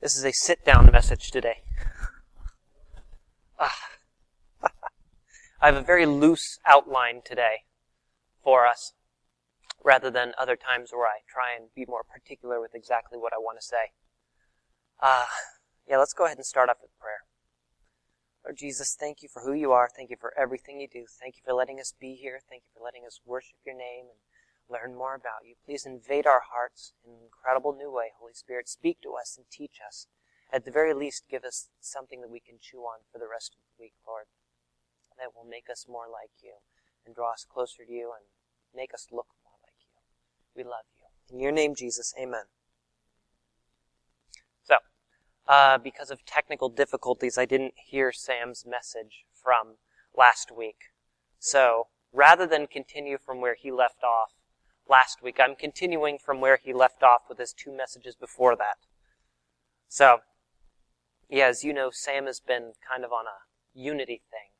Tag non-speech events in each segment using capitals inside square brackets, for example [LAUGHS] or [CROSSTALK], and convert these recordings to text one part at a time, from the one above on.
This is a sit down message today. Ah. [LAUGHS] I have a very loose outline today for us, rather than other times where I try and be more particular with exactly what I want to say. Uh, yeah, let's go ahead and start off with prayer. Lord Jesus, thank you for who you are. Thank you for everything you do. Thank you for letting us be here. Thank you for letting us worship your name and learn more about you. Please invade our hearts in an incredible new way. Holy Spirit, speak to us and teach us. At the very least, give us something that we can chew on for the rest of the week, Lord, that will make us more like you and draw us closer to you and make us look more like you. We love you. In your name, Jesus, amen. So, uh, because of technical difficulties, I didn't hear Sam's message from last week. So, rather than continue from where he left off, last week. I'm continuing from where he left off with his two messages before that. So, yeah, as you know, Sam has been kind of on a unity thing.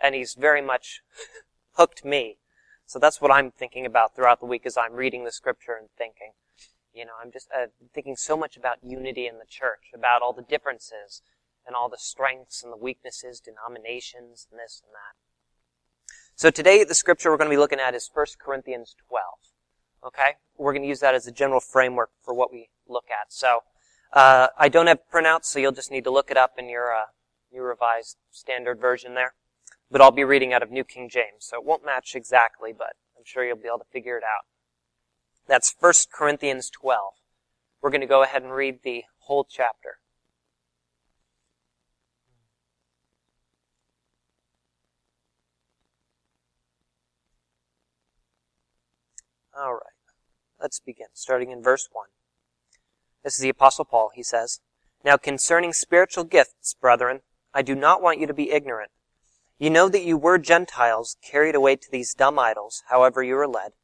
And he's very much [LAUGHS] hooked me. So that's what I'm thinking about throughout the week as I'm reading the scripture and thinking. You know, I'm just uh, thinking so much about unity in the church, about all the differences and all the strengths and the weaknesses, denominations, and this and that. So today, the scripture we're going to be looking at is 1 Corinthians 12. Okay? We're going to use that as a general framework for what we look at. So, uh, I don't have printouts, so you'll just need to look it up in your, uh, your revised standard version there. But I'll be reading out of New King James, so it won't match exactly, but I'm sure you'll be able to figure it out. That's 1 Corinthians 12. We're going to go ahead and read the whole chapter. All right. Let's begin, starting in verse 1. This is the Apostle Paul. He says, Now concerning spiritual gifts, brethren, I do not want you to be ignorant. You know that you were Gentiles, carried away to these dumb idols, however you were led.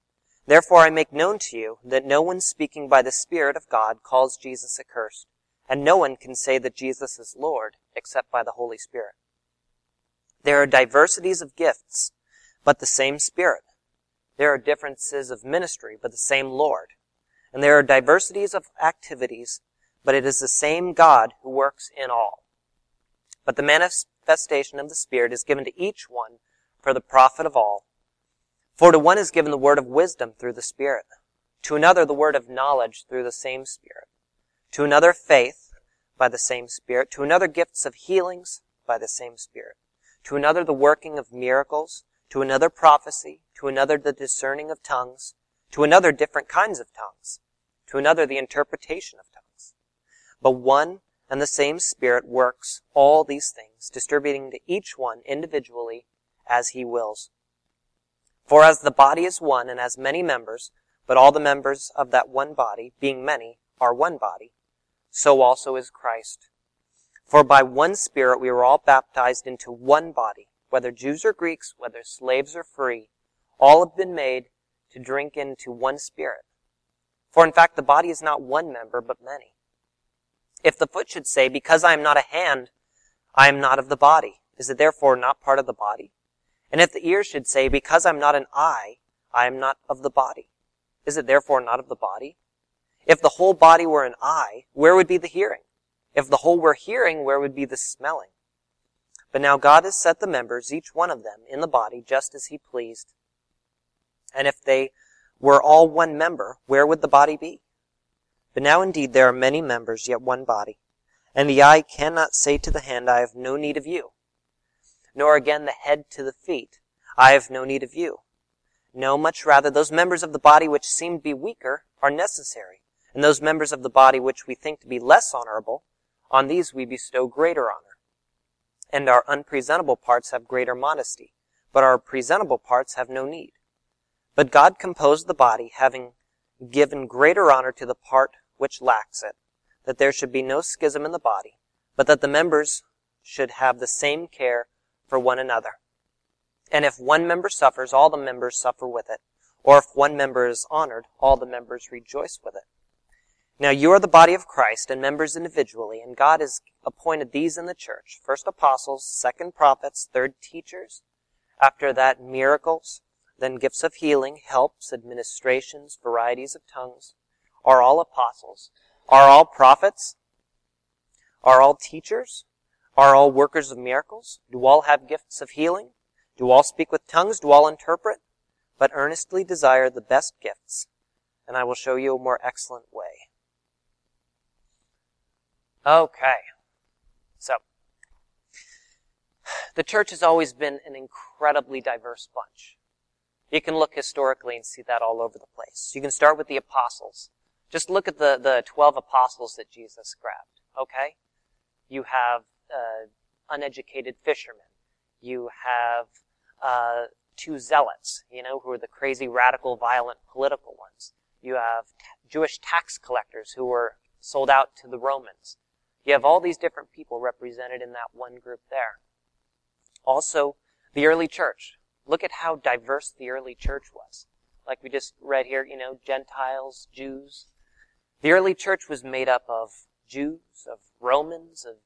Therefore I make known to you that no one speaking by the Spirit of God calls Jesus accursed, and no one can say that Jesus is Lord except by the Holy Spirit. There are diversities of gifts, but the same Spirit. There are differences of ministry, but the same Lord. And there are diversities of activities, but it is the same God who works in all. But the manifestation of the Spirit is given to each one for the profit of all. For to one is given the word of wisdom through the Spirit, to another the word of knowledge through the same Spirit, to another faith by the same Spirit, to another gifts of healings by the same Spirit, to another the working of miracles, to another prophecy, to another the discerning of tongues, to another different kinds of tongues, to another the interpretation of tongues. But one and the same Spirit works all these things, distributing to each one individually as he wills. For as the body is one and has many members, but all the members of that one body, being many, are one body, so also is Christ. For by one Spirit we were all baptized into one body, whether Jews or Greeks, whether slaves or free, all have been made to drink into one spirit. For in fact, the body is not one member, but many. If the foot should say, because I am not a hand, I am not of the body, is it therefore not part of the body? And if the ear should say, because I'm not an eye, I am not of the body, is it therefore not of the body? If the whole body were an eye, where would be the hearing? If the whole were hearing, where would be the smelling? But now God has set the members, each one of them, in the body just as he pleased. And if they were all one member, where would the body be? But now indeed there are many members, yet one body. And the eye cannot say to the hand, I have no need of you. Nor again the head to the feet, I have no need of you. No, much rather, those members of the body which seem to be weaker are necessary. And those members of the body which we think to be less honorable, on these we bestow greater honor and our unpresentable parts have greater modesty, but our presentable parts have no need. But God composed the body, having given greater honor to the part which lacks it, that there should be no schism in the body, but that the members should have the same care for one another. And if one member suffers, all the members suffer with it. Or if one member is honored, all the members rejoice with it. Now you are the body of Christ and members individually, and God has appointed these in the church. First apostles, second prophets, third teachers. After that, miracles, then gifts of healing, helps, administrations, varieties of tongues. Are all apostles? Are all prophets? Are all teachers? Are all workers of miracles? Do all have gifts of healing? Do all speak with tongues? Do all interpret? But earnestly desire the best gifts, and I will show you a more excellent way. Okay. So, the church has always been an incredibly diverse bunch. You can look historically and see that all over the place. You can start with the apostles. Just look at the, the 12 apostles that Jesus grabbed, okay? You have uh, uneducated fishermen. You have uh, two zealots, you know, who are the crazy, radical, violent, political ones. You have t- Jewish tax collectors who were sold out to the Romans. You have all these different people represented in that one group there. Also, the early church. Look at how diverse the early church was. Like we just read here, you know, Gentiles, Jews, the early church was made up of Jews, of Romans, of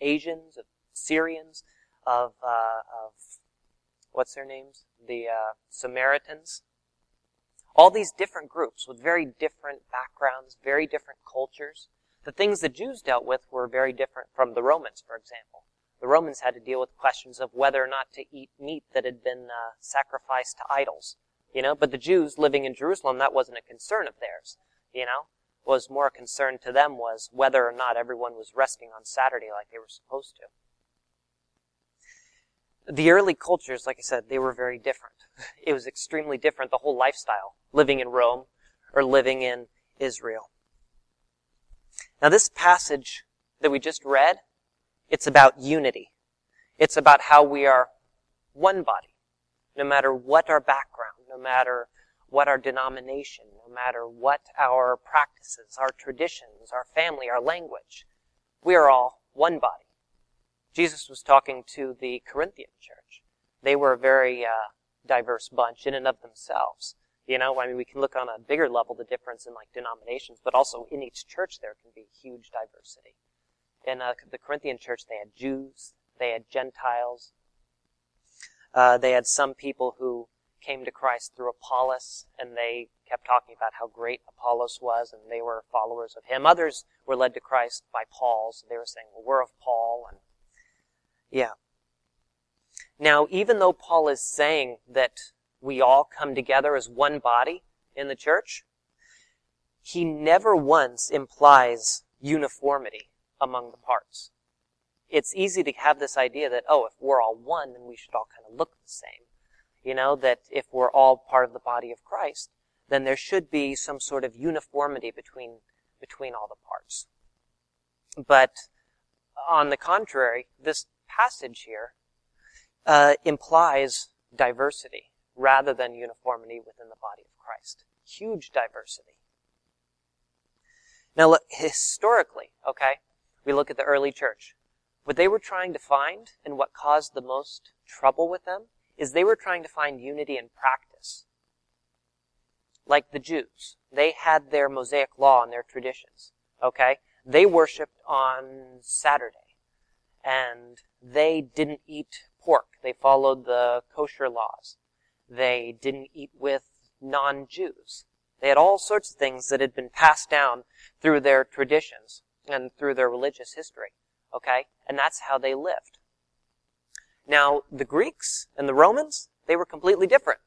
Asians, of Syrians, of, uh, of what's their names? The uh, Samaritans. All these different groups with very different backgrounds, very different cultures. The things the Jews dealt with were very different from the Romans, for example. The Romans had to deal with questions of whether or not to eat meat that had been uh, sacrificed to idols. You know, but the Jews living in Jerusalem, that wasn't a concern of theirs. You know, What was more a concern to them was whether or not everyone was resting on Saturday like they were supposed to. The early cultures, like I said, they were very different. [LAUGHS] It was extremely different, the whole lifestyle, living in Rome or living in Israel. Now this passage that we just read, it's about unity. It's about how we are one body, no matter what our background, no matter what our denomination, no matter what our practices, our traditions, our family, our language. We are all one body. Jesus was talking to the Corinthian church. They were a very uh, diverse bunch in and of themselves. You know, I mean, we can look on a bigger level the difference in like denominations, but also in each church there can be huge diversity. In uh, the Corinthian church, they had Jews, they had Gentiles, uh, they had some people who came to Christ through Apollos, and they kept talking about how great Apollos was, and they were followers of him. Others were led to Christ by Paul, so they were saying, well, we're of Paul, and yeah. Now, even though Paul is saying that we all come together as one body in the church, he never once implies uniformity among the parts. It's easy to have this idea that, oh, if we're all one, then we should all kind of look the same you know, that if we're all part of the body of Christ, then there should be some sort of uniformity between, between all the parts. But on the contrary, this passage here uh, implies diversity rather than uniformity within the body of Christ. Huge diversity. Now, look, historically, okay, we look at the early church. What they were trying to find and what caused the most trouble with them is they were trying to find unity in practice. Like the Jews. They had their Mosaic law and their traditions. Okay? They worshiped on Saturday. And they didn't eat pork. They followed the kosher laws. They didn't eat with non-Jews. They had all sorts of things that had been passed down through their traditions and through their religious history. Okay? And that's how they lived. Now, the Greeks and the Romans, they were completely different.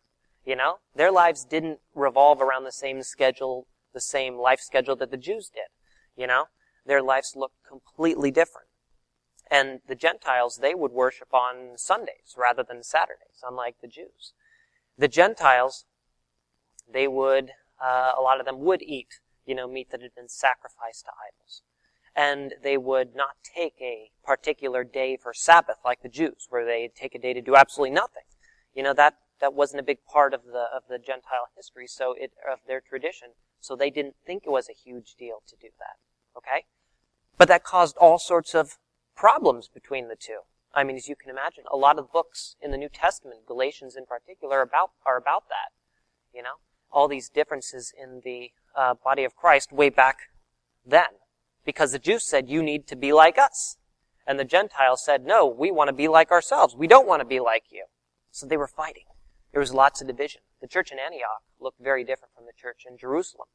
You know, their lives didn't revolve around the same schedule, the same life schedule that the Jews did. You know, their lives looked completely different. And the Gentiles, they would worship on Sundays rather than Saturdays, unlike the Jews. The Gentiles, they would, uh, a lot of them would eat, you know, meat that had been sacrificed to idols and they would not take a particular day for Sabbath like the Jews, where they'd take a day to do absolutely nothing. You know, that, that wasn't a big part of the, of the Gentile history, so it, of their tradition, so they didn't think it was a huge deal to do that. Okay? But that caused all sorts of problems between the two. I mean, as you can imagine, a lot of books in the New Testament, Galatians in particular, about, are about that. You know? All these differences in the uh, body of Christ way back then. Because the Jews said, you need to be like us. And the Gentiles said, no, we want to be like ourselves. We don't want to be like you. So they were fighting. There was lots of division. The church in Antioch looked very different from the church in Jerusalem.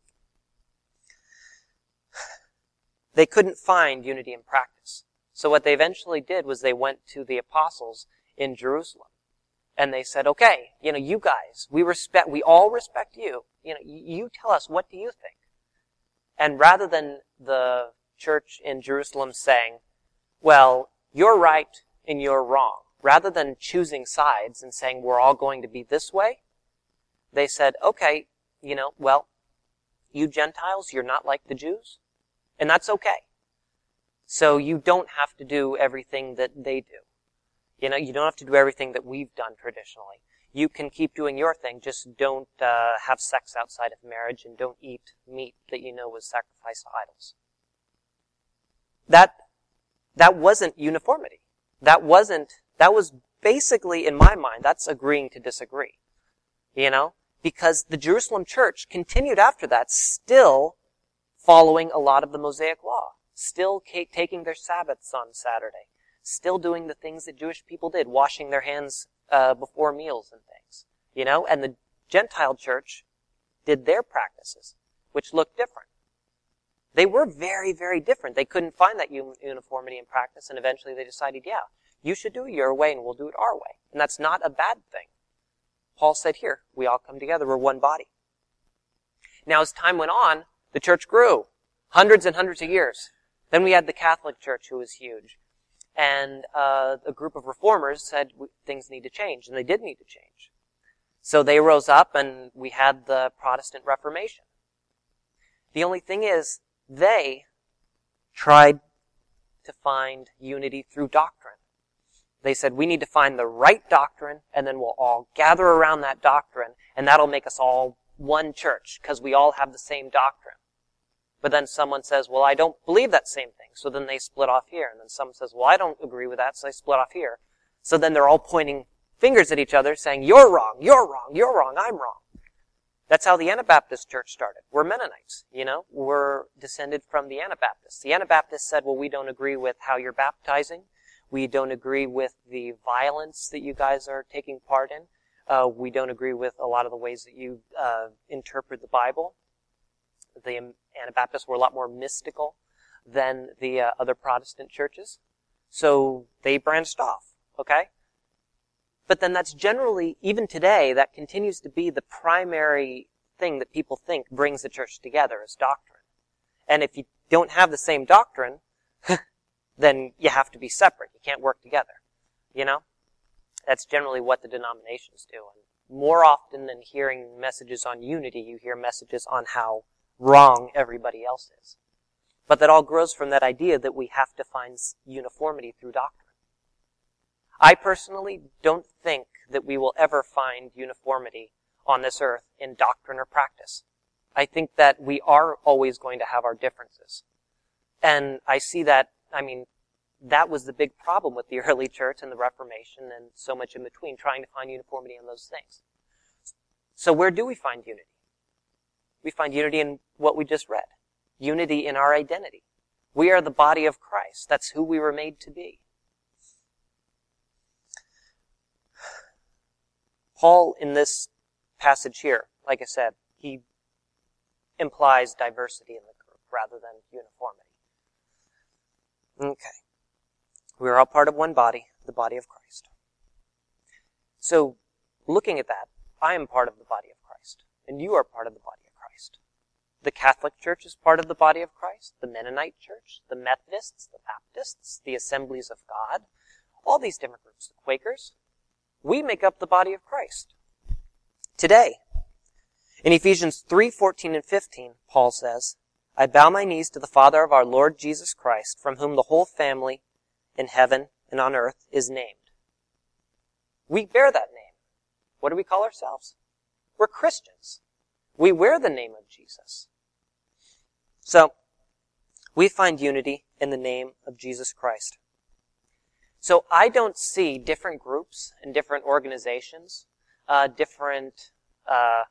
[SIGHS] they couldn't find unity in practice. So what they eventually did was they went to the apostles in Jerusalem. And they said, okay, you know, you guys, we respect, we all respect you. You know, you tell us, what do you think? And rather than the church in Jerusalem saying, well, you're right and you're wrong, rather than choosing sides and saying we're all going to be this way, they said, okay, you know, well, you Gentiles, you're not like the Jews, and that's okay. So you don't have to do everything that they do. You know, you don't have to do everything that we've done traditionally. You can keep doing your thing, just don't uh, have sex outside of marriage and don't eat meat that you know was sacrificed to idols. That, that wasn't uniformity. That wasn't, that was basically, in my mind, that's agreeing to disagree. You know? Because the Jerusalem church continued after that, still following a lot of the Mosaic law, still taking their Sabbaths on Saturday, still doing the things that Jewish people did, washing their hands uh, before meals and things. You know, and the Gentile church did their practices, which looked different. They were very, very different. They couldn't find that uniformity in practice, and eventually they decided, yeah, you should do it your way, and we'll do it our way. And that's not a bad thing. Paul said here, we all come together, we're one body. Now, as time went on, the church grew. Hundreds and hundreds of years. Then we had the Catholic Church, who was huge and uh, a group of reformers said things need to change, and they did need to change. So they rose up, and we had the Protestant Reformation. The only thing is, they tried to find unity through doctrine. They said, we need to find the right doctrine, and then we'll all gather around that doctrine, and that'll make us all one church, because we all have the same doctrine. But then someone says, well, I don't believe that same thing. So then they split off here. And then someone says, well, I don't agree with that. So they split off here. So then they're all pointing fingers at each other saying, you're wrong, you're wrong, you're wrong, I'm wrong. That's how the Anabaptist church started. We're Mennonites, you know? We're descended from the Anabaptists. The Anabaptists said, well, we don't agree with how you're baptizing. We don't agree with the violence that you guys are taking part in. Uh, we don't agree with a lot of the ways that you uh, interpret the Bible. The Anabaptists were a lot more mystical than the uh, other Protestant churches. So they branched off, okay? But then that's generally, even today, that continues to be the primary thing that people think brings the church together is doctrine. And if you don't have the same doctrine, [LAUGHS] then you have to be separate. You can't work together. You know? That's generally what the denominations do. And more often than hearing messages on unity, you hear messages on how wrong everybody else is. But that all grows from that idea that we have to find uniformity through doctrine. I personally don't think that we will ever find uniformity on this earth in doctrine or practice. I think that we are always going to have our differences. And I see that, I mean, that was the big problem with the [LAUGHS] early church and the Reformation and so much in between, trying to find uniformity in those things. So where do we find unity? We find unity in what we just read. Unity in our identity. We are the body of Christ. That's who we were made to be. Paul, in this passage here, like I said, he implies diversity in the group rather than uniformity. Okay. We are all part of one body, the body of Christ. So, looking at that, I am part of the body of Christ, and you are part of the body the Catholic Church is part of the body of Christ, the Mennonite Church, the Methodists, the Baptists, the Assemblies of God, all these different groups, the Quakers. We make up the body of Christ. Today, in Ephesians 3, 14 and 15, Paul says, I bow my knees to the Father of our Lord Jesus Christ, from whom the whole family in heaven and on earth is named. We bear that name. What do we call ourselves? We're Christians. We wear the name of Jesus. So, we find unity in the name of Jesus Christ. So I don't see different groups and different organizations, uh, different uh,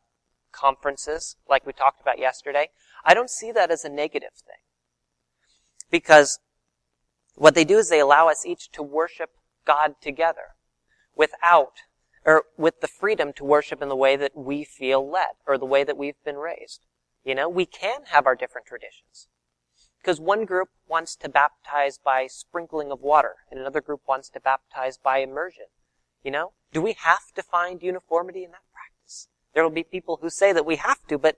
conferences, like we talked about yesterday. I don't see that as a negative thing. Because what they do is they allow us each to worship God together without, or with the freedom to worship in the way that we feel led, or the way that we've been raised. You know, we can have our different traditions. Because one group wants to baptize by sprinkling of water, and another group wants to baptize by immersion. You know? Do we have to find uniformity in that practice? There will be people who say that we have to, but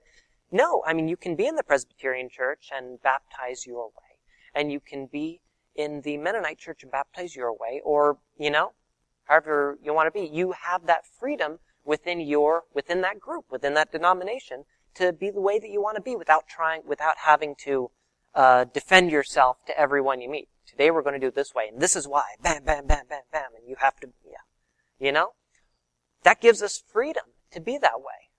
no. I mean, you can be in the Presbyterian church and baptize your way. And you can be in the Mennonite church and baptize your way, or, you know, however you want to be. You have that freedom within your, within that group, within that denomination, to be the way that you want to be without trying, without having to uh, defend yourself to everyone you meet. Today we're going to do it this way, and this is why. Bam, bam, bam, bam, bam, and you have to, yeah. You know? That gives us freedom to be that way.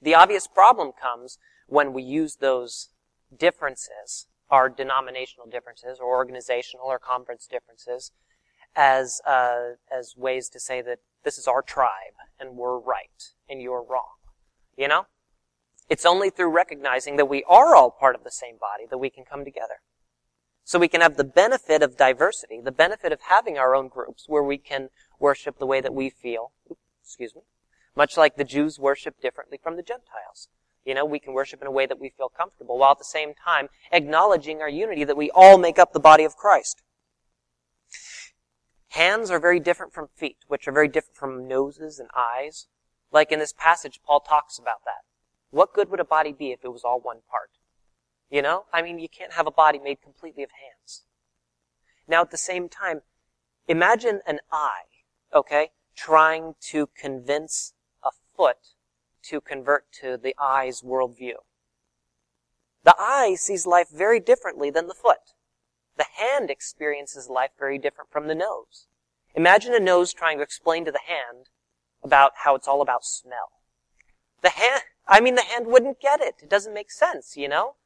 The obvious problem comes when we use those differences, our denominational differences, or organizational or conference differences, as uh, as ways to say that this is our tribe and we're right and you're wrong. You know? It's only through recognizing that we are all part of the same body that we can come together. So we can have the benefit of diversity, the benefit of having our own groups where we can worship the way that we feel. Excuse me. Much like the Jews worship differently from the Gentiles. You know, we can worship in a way that we feel comfortable while at the same time acknowledging our unity that we all make up the body of Christ. Hands are very different from feet, which are very different from noses and eyes. Like in this passage, Paul talks about that. What good would a body be if it was all one part? You know? I mean, you can't have a body made completely of hands. Now, at the same time, imagine an eye, okay, trying to convince a foot to convert to the eye's worldview. The eye sees life very differently than the foot. The hand experiences life very different from the nose. Imagine a nose trying to explain to the hand about how it's all about smell. The hand, I mean, the hand wouldn't get it. It doesn't make sense, you know?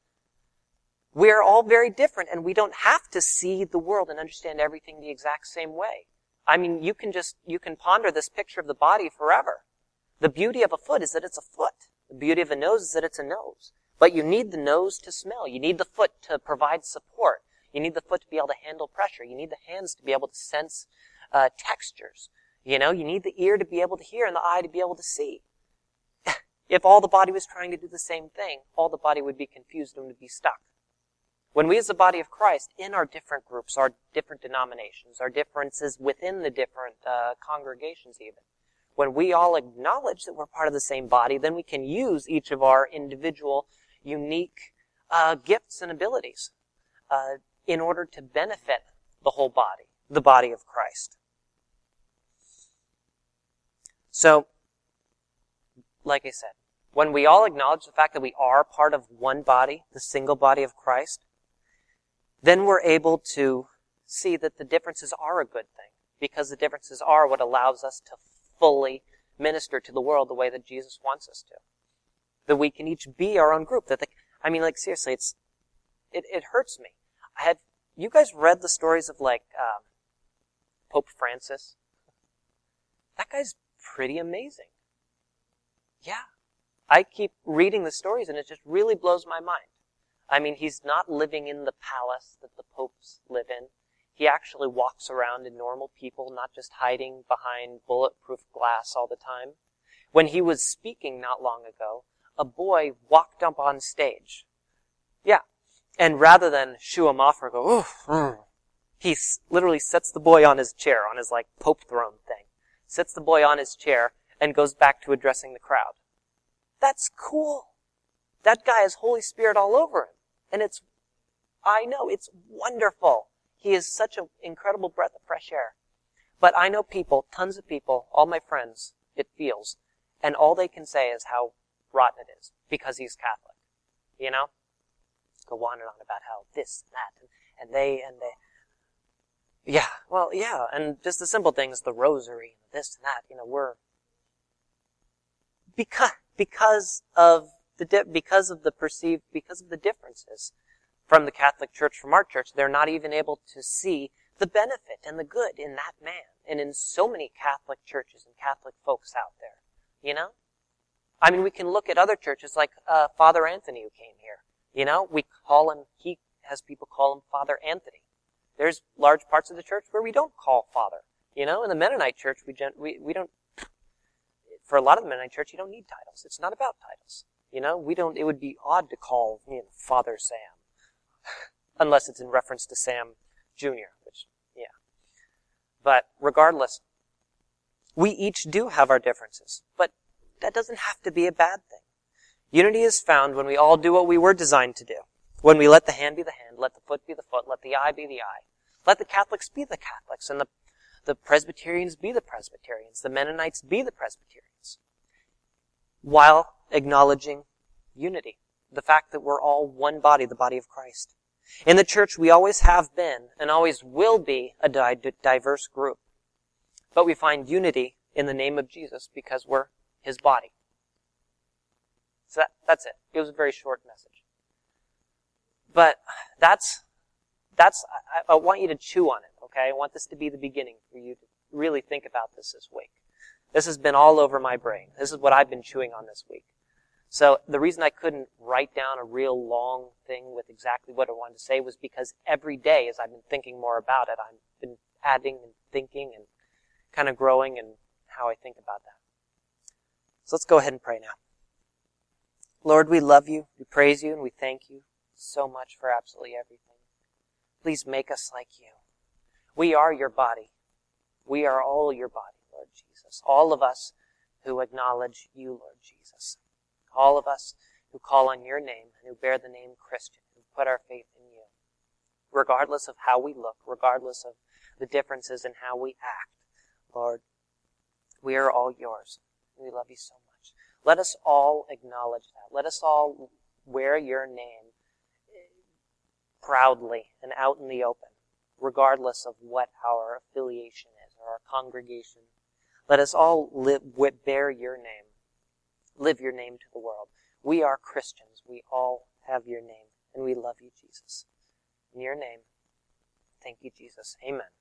We're all very different and we don't have to see the world and understand everything the exact same way. I mean, you can just, you can ponder this picture of the body forever. The beauty of a foot is that it's a foot. The beauty of a nose is that it's a nose. But you need the nose to smell. You need the foot to provide support. You need the foot to be able to handle pressure. You need the hands to be able to sense uh, textures. You know, you need the ear to be able to hear and the eye to be able to see. If all the body was trying to do the same thing, all the body would be confused and would be stuck. When we as the body of Christ, in our different groups, our different denominations, our differences within the different uh, congregations even, when we all acknowledge that we're part of the same body, then we can use each of our individual, unique uh, gifts and abilities uh, in order to benefit the whole body, the body of Christ. So, like I said, when we all acknowledge the fact that we are part of one body, the single body of Christ, then we're able to see that the differences are a good thing because the differences are what allows us to fully minister to the world the way that Jesus wants us to. That we can each be our own group. That the, I mean, like seriously, it's it, it hurts me. I had you guys read the stories of like um, Pope Francis. That guy's pretty amazing. Yeah, I keep reading the stories and it just really blows my mind. I mean, he's not living in the palace that the popes live in. He actually walks around in normal people, not just hiding behind bulletproof glass all the time. When he was speaking not long ago, a boy walked up on stage. Yeah. And rather than shoo him off or go, oof, mm, he literally sets the boy on his chair, on his like pope throne thing. Sets the boy on his chair and goes back to addressing the crowd. That's cool. That guy has Holy Spirit all over him. And it's, I know, it's wonderful. He is such an incredible breath of fresh air. But I know people, tons of people, all my friends, it feels, and all they can say is how rotten it is because he's Catholic. You know? Go on and on about how this and that and, and they and they. Yeah, well, yeah, and just the simple things, the rosary, this and that, you know, we're because because of the di- because of the perceived because of the differences from the Catholic Church from our church, they're not even able to see the benefit and the good in that man and in so many Catholic churches and Catholic folks out there. You know? I mean, we can look at other churches like uh, Father Anthony who came here. You know, we call him, he has people call him Father Anthony. There's large parts of the church where we don't call Father. You know, in the Mennonite church, we, gen- we, we don't, for a lot of the Mennonite church, you don't need titles. It's not about titles. You know, we don't, it would be odd to call, you know, Father Sam. [LAUGHS] Unless it's in reference to Sam Jr., which, yeah. But regardless, we each do have our differences, but that doesn't have to be a bad thing. Unity is found when we all do what we were designed to do. When we let the hand be the hand, let the foot be the foot, let the eye be the eye. Let the Catholics be the Catholics, and the, the Presbyterians be the Presbyterians, the Mennonites be the Presbyterians. While acknowledging unity. The fact that we're all one body, the body of Christ. In the church, we always have been and always will be a di- diverse group. But we find unity in the name of Jesus because we're his body. So that, that's it. It was a very short message. But that's, that's, I, I want you to chew on it, okay? I want this to be the beginning for you to really think about this this week. This has been all over my brain. This is what I've been chewing on this week. So the reason I couldn't write down a real long thing with exactly what I wanted to say was because every day as I've been thinking more about it, I've been adding and thinking and kind of growing and how I think about that. So let's go ahead and pray now. Lord, we love you, we praise you, and we thank you so much for absolutely everything. Please make us like you. We are your body. We are all your body, Jesus. All of us who acknowledge you, Lord Jesus. All of us who call on your name and who bear the name Christian, who put our faith in you. Regardless of how we look, regardless of the differences in how we act, Lord, we are all yours. We love you so much. Let us all acknowledge that. Let us all wear your name proudly and out in the open, regardless of what our affiliation is or our congregation. Let us all live, bear your name live your name to the world. We are Christians. We all have your name, and we love you, Jesus. In your name, thank you, Jesus. Amen.